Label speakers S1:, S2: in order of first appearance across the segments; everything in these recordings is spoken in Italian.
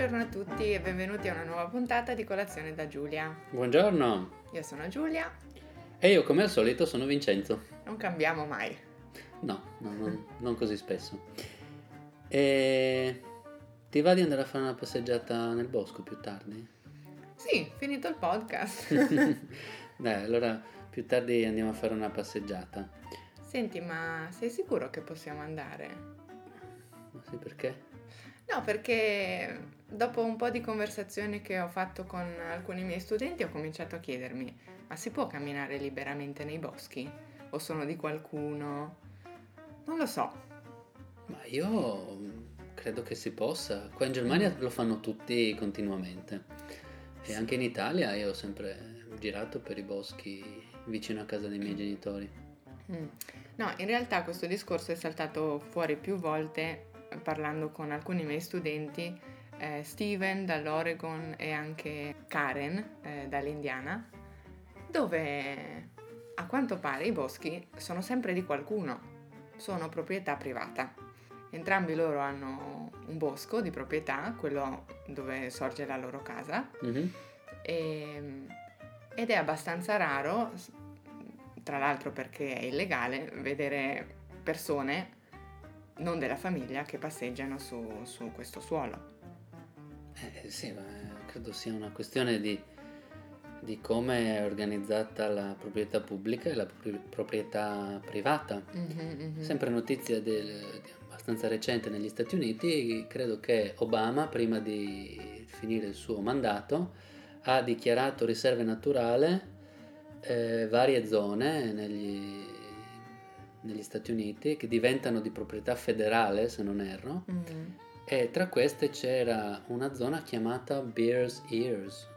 S1: Buongiorno a tutti e benvenuti a una nuova puntata di Colazione da Giulia.
S2: Buongiorno.
S1: Io sono Giulia.
S2: E io come al solito sono Vincenzo.
S1: Non cambiamo mai.
S2: No, no non, non così spesso. E ti va di andare a fare una passeggiata nel bosco più tardi?
S1: Sì, finito il podcast.
S2: Dai, allora più tardi andiamo a fare una passeggiata.
S1: Senti, ma sei sicuro che possiamo andare?
S2: Ma sì, perché?
S1: No, perché dopo un po' di conversazioni che ho fatto con alcuni miei studenti ho cominciato a chiedermi, ma si può camminare liberamente nei boschi? O sono di qualcuno? Non lo so.
S2: Ma io credo che si possa. Qua in Germania lo fanno tutti continuamente. E anche in Italia io ho sempre girato per i boschi vicino a casa dei miei genitori.
S1: Mm. No, in realtà questo discorso è saltato fuori più volte parlando con alcuni miei studenti, eh, Steven dall'Oregon e anche Karen eh, dall'Indiana, dove a quanto pare i boschi sono sempre di qualcuno, sono proprietà privata. Entrambi loro hanno un bosco di proprietà, quello dove sorge la loro casa, mm-hmm. e, ed è abbastanza raro, tra l'altro perché è illegale, vedere persone non della famiglia che passeggiano su, su questo suolo.
S2: Eh, sì, ma credo sia una questione di, di come è organizzata la proprietà pubblica e la proprietà privata. Mm-hmm, mm-hmm. Sempre notizia del, abbastanza recente negli Stati Uniti, credo che Obama, prima di finire il suo mandato, ha dichiarato riserve naturali eh, varie zone negli negli Stati Uniti che diventano di proprietà federale, se non erro, mm-hmm. e tra queste c'era una zona chiamata Bears Ears,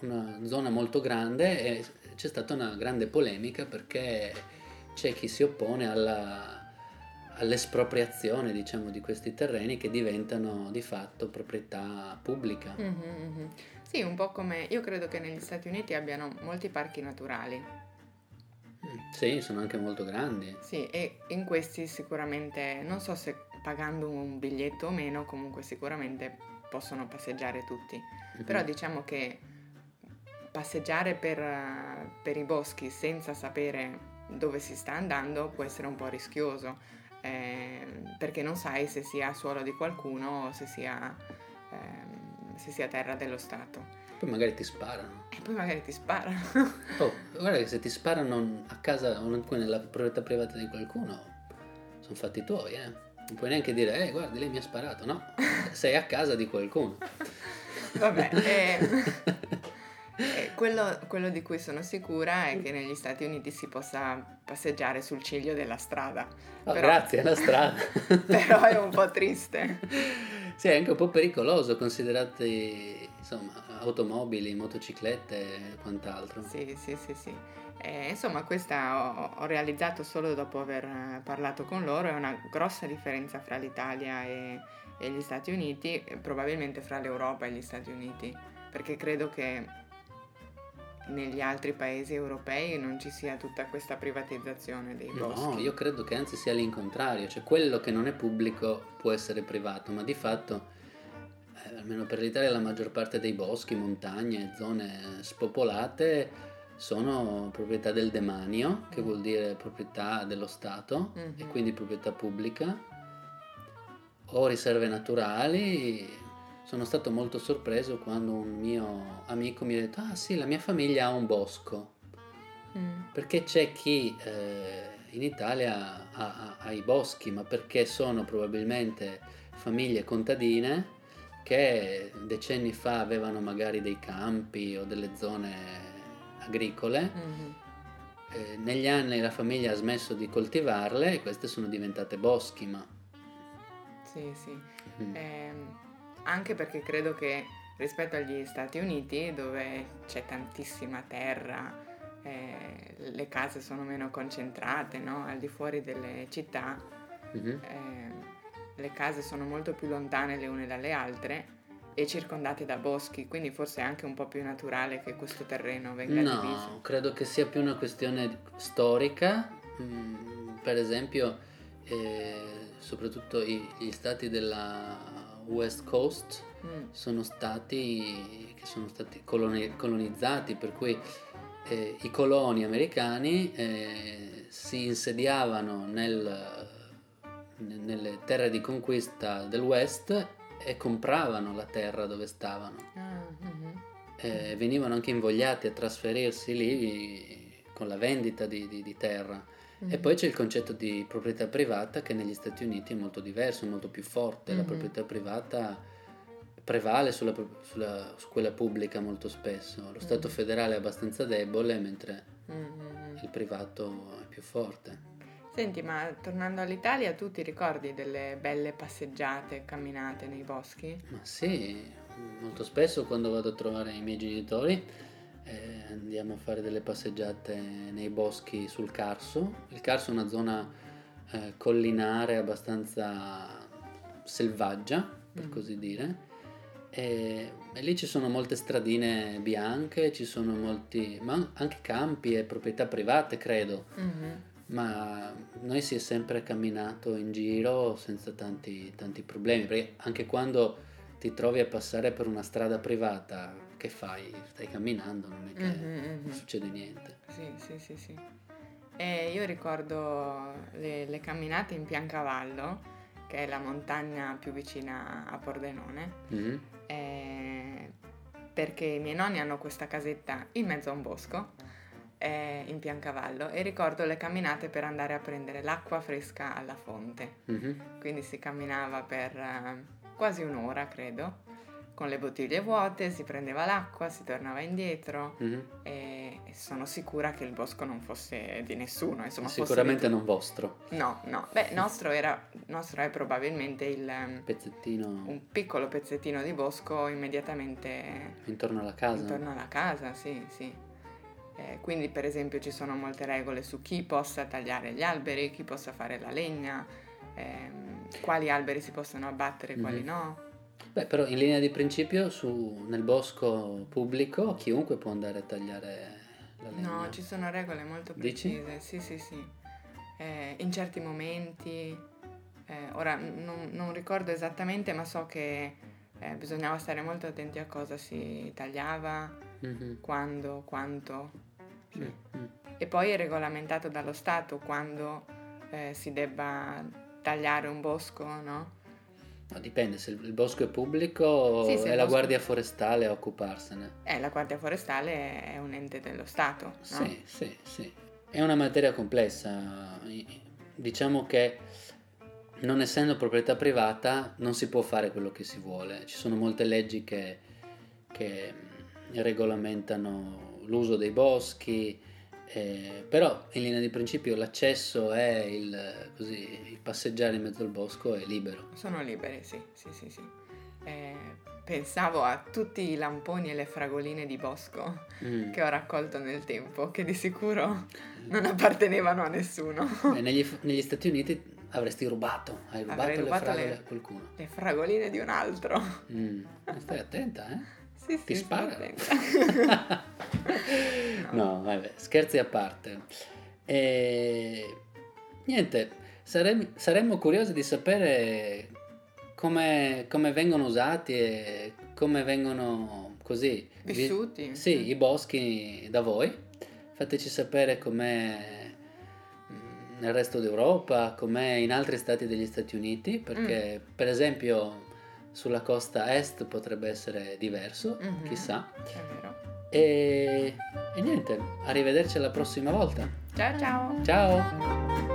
S2: una zona molto grande e c'è stata una grande polemica perché c'è chi si oppone alla, all'espropriazione diciamo, di questi terreni che diventano di fatto proprietà pubblica.
S1: Mm-hmm. Sì, un po' come io credo che negli Stati Uniti abbiano molti parchi naturali
S2: sì, sono anche molto grandi.
S1: Sì, e in questi sicuramente, non so se pagando un biglietto o meno, comunque sicuramente possono passeggiare tutti. Mm-hmm. Però diciamo che passeggiare per, per, i boschi senza sapere dove si sta andando può essere un po' rischioso, eh, perché non sai se sia suolo di qualcuno o se sia, eh, se sia terra dello Stato.
S2: Poi magari ti sparano.
S1: E poi magari ti sparano.
S2: oh, guarda che se ti sparano a casa o nella proprietà privata di qualcuno, sono fatti tuoi, eh. Non puoi neanche dire, eh, guardi, lei mi ha sparato. No, sei a casa di qualcuno.
S1: Vabbè, eh, eh, quello, quello, di cui sono sicura è che negli Stati Uniti si possa passeggiare sul ciglio della strada.
S2: Oh, però, grazie, è la strada.
S1: però è un po' triste.
S2: Sì, è anche un po' pericoloso considerati insomma, automobili, motociclette e quant'altro.
S1: Sì, sì, sì, sì. E, insomma, questa ho, ho, realizzato solo dopo aver parlato con loro, è una grossa differenza fra l'Italia e, e gli Stati Uniti, probabilmente fra l'Europa e gli Stati Uniti, perché credo che negli altri paesi europei non ci sia tutta questa privatizzazione dei boschi.
S2: No, io credo che anzi sia l'incontrario, cioè quello che non è pubblico può essere privato, ma di fatto eh, almeno per l'Italia la maggior parte dei boschi, montagne, zone spopolate sono proprietà del demanio, che vuol dire proprietà dello Stato mm-hmm. e quindi proprietà pubblica, o riserve naturali. Sono stato molto sorpreso quando un mio amico mi ha detto, ah sì, la mia famiglia ha un bosco, mm. perché c'è chi eh, in Italia ha, ha, ha i boschi, ma perché sono probabilmente famiglie contadine che decenni fa avevano magari dei campi o delle zone agricole. Mm-hmm. Eh, negli anni la famiglia ha smesso di coltivarle e queste sono diventate boschi, ma...
S1: Sì, sì. Mm. Eh, anche perché credo che rispetto agli Stati Uniti, dove c'è tantissima terra, eh, le case sono meno concentrate, no? al di fuori delle città, mm-hmm. Le case sono molto più lontane le une dalle altre e circondate da boschi, quindi forse è anche un po' più naturale che questo terreno venga
S2: no,
S1: diviso.
S2: No, credo che sia più una questione storica, mm, per esempio, eh, soprattutto i, gli stati della West Coast mm. sono stati, che sono stati coloni- colonizzati, per cui eh, i coloni americani eh, si insediavano nel, nelle terre di conquista del West e compravano la terra dove stavano. Mm-hmm. Eh, venivano anche invogliati a trasferirsi lì con la vendita di, di, di terra. Mm-hmm. E poi c'è il concetto di proprietà privata che negli Stati Uniti è molto diverso, molto più forte. Mm-hmm. La proprietà privata prevale sulla, sulla, su quella pubblica molto spesso. Lo Stato mm-hmm. federale è abbastanza debole mentre mm-hmm. il privato è più forte.
S1: Senti, ma tornando all'Italia, tu ti ricordi delle belle passeggiate, camminate nei boschi?
S2: Ma sì, molto spesso quando vado a trovare i miei genitori eh, andiamo a fare delle passeggiate nei boschi sul Carso. Il Carso è una zona eh, collinare abbastanza selvaggia, per mm. così dire. E, e, lì ci sono molte stradine bianche, ci sono molti, ma anche campi e proprietà private, credo. Mm-hmm ma noi si è sempre camminato in giro senza tanti, tanti problemi, perché anche quando ti trovi a passare per una strada privata, che fai? Stai camminando, non è che mm-hmm, mm-hmm. non succede niente.
S1: Sì, sì, sì, sì. E io ricordo le, le, camminate in Piancavallo, che è la montagna più vicina a Pordenone, mm-hmm. eh, perché i miei nonni hanno questa casetta in mezzo a un bosco eh, in Piancavallo e ricordo le camminate per andare a prendere l'acqua fresca alla fonte. Mm-hmm. Quindi si camminava per eh, quasi un'ora, credo, con le bottiglie vuote, si prendeva l'acqua, si tornava indietro mm-hmm. e, e, sono sicura che il bosco non fosse di nessuno. Insomma,
S2: Sicuramente non vostro.
S1: No, no. Beh, nostro, era, nostro è probabilmente il...
S2: Ehm, pezzettino...
S1: Un piccolo pezzettino di bosco immediatamente...
S2: Intorno alla casa.
S1: Intorno alla casa, sì, sì. Eh, quindi per esempio ci sono molte regole su chi possa tagliare gli alberi, chi possa fare la legna, ehm, quali alberi si possono abbattere e quali mm-hmm. no.
S2: Beh, però in linea di principio su, nel bosco pubblico chiunque può andare a tagliare la legna.
S1: No, ci sono regole molto precise, Dici? sì sì sì. Eh, in certi momenti, eh, ora non, non, ricordo esattamente, ma so che eh, bisognava stare molto attenti a cosa si tagliava, mm-hmm. quando, quanto. Sì. Mm-hmm. E poi è regolamentato dallo Stato quando eh, si debba tagliare un bosco, no?
S2: No, dipende, se il bosco è pubblico sì, è la Guardia Forestale a occuparsene.
S1: Eh, la Guardia Forestale è un ente dello Stato, no?
S2: Sì, sì, sì. È una materia complessa. Diciamo che non essendo proprietà privata non si può fare quello che si vuole. Ci sono molte leggi che, che regolamentano l'uso dei boschi, eh, però in linea di principio l'accesso è il, così, il, passeggiare in mezzo al bosco è libero.
S1: Sono liberi, sì, sì, sì, sì. Eh, pensavo a tutti i lamponi e le fragoline di bosco mm. che ho raccolto nel tempo, che di sicuro non appartenevano a nessuno.
S2: Beh, negli, negli Stati Uniti avresti rubato, hai rubato, le fragole le, a qualcuno.
S1: Le fragoline di un altro.
S2: Mm. Stai attenta, eh?
S1: Sì, sì,
S2: Ti spara. no. no, vabbè, scherzi a parte. E... Niente, saremmo, saremmo curiosi di sapere come, come, vengono usati e come vengono così
S1: vissuti.
S2: Vi, sì, i boschi da voi. Fateci sapere com'è nel resto d'Europa, com'è in altri stati degli Stati Uniti, perché mm. per esempio sulla costa est potrebbe essere diverso, mm-hmm. chissà. E, e niente, arrivederci alla prossima volta.
S1: Ciao ciao.
S2: Ciao.